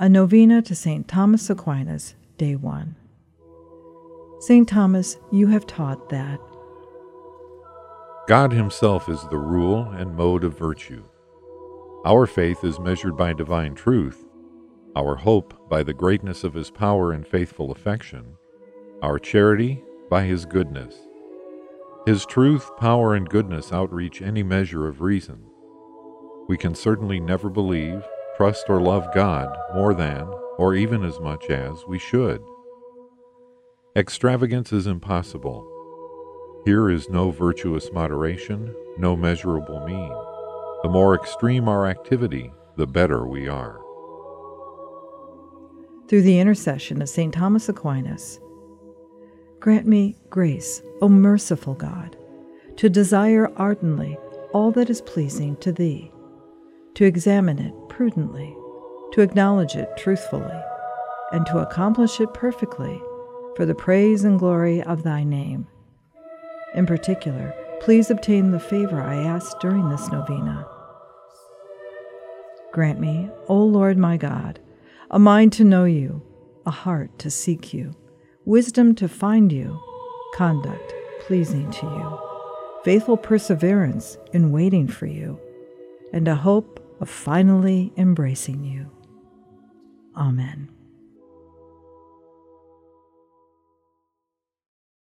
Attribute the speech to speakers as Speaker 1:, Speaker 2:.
Speaker 1: A Novena to St. Thomas Aquinas, Day 1. St. Thomas, you have taught that
Speaker 2: God Himself is the rule and mode of virtue. Our faith is measured by divine truth, our hope by the greatness of His power and faithful affection, our charity by His goodness. His truth, power, and goodness outreach any measure of reason. We can certainly never believe, trust, or love God more than, or even as much as, we should. Extravagance is impossible. Here is no virtuous moderation, no measurable mean. The more extreme our activity, the better we are.
Speaker 1: Through the intercession of St. Thomas Aquinas, grant me grace, O merciful God, to desire ardently all that is pleasing to Thee, to examine it prudently, to acknowledge it truthfully, and to accomplish it perfectly for the praise and glory of Thy name. In particular, please obtain the favor I ask during this novena. Grant me, O Lord my God, a mind to know you, a heart to seek you, wisdom to find you, conduct pleasing to you, faithful perseverance in waiting for you, and a hope of finally embracing you. Amen.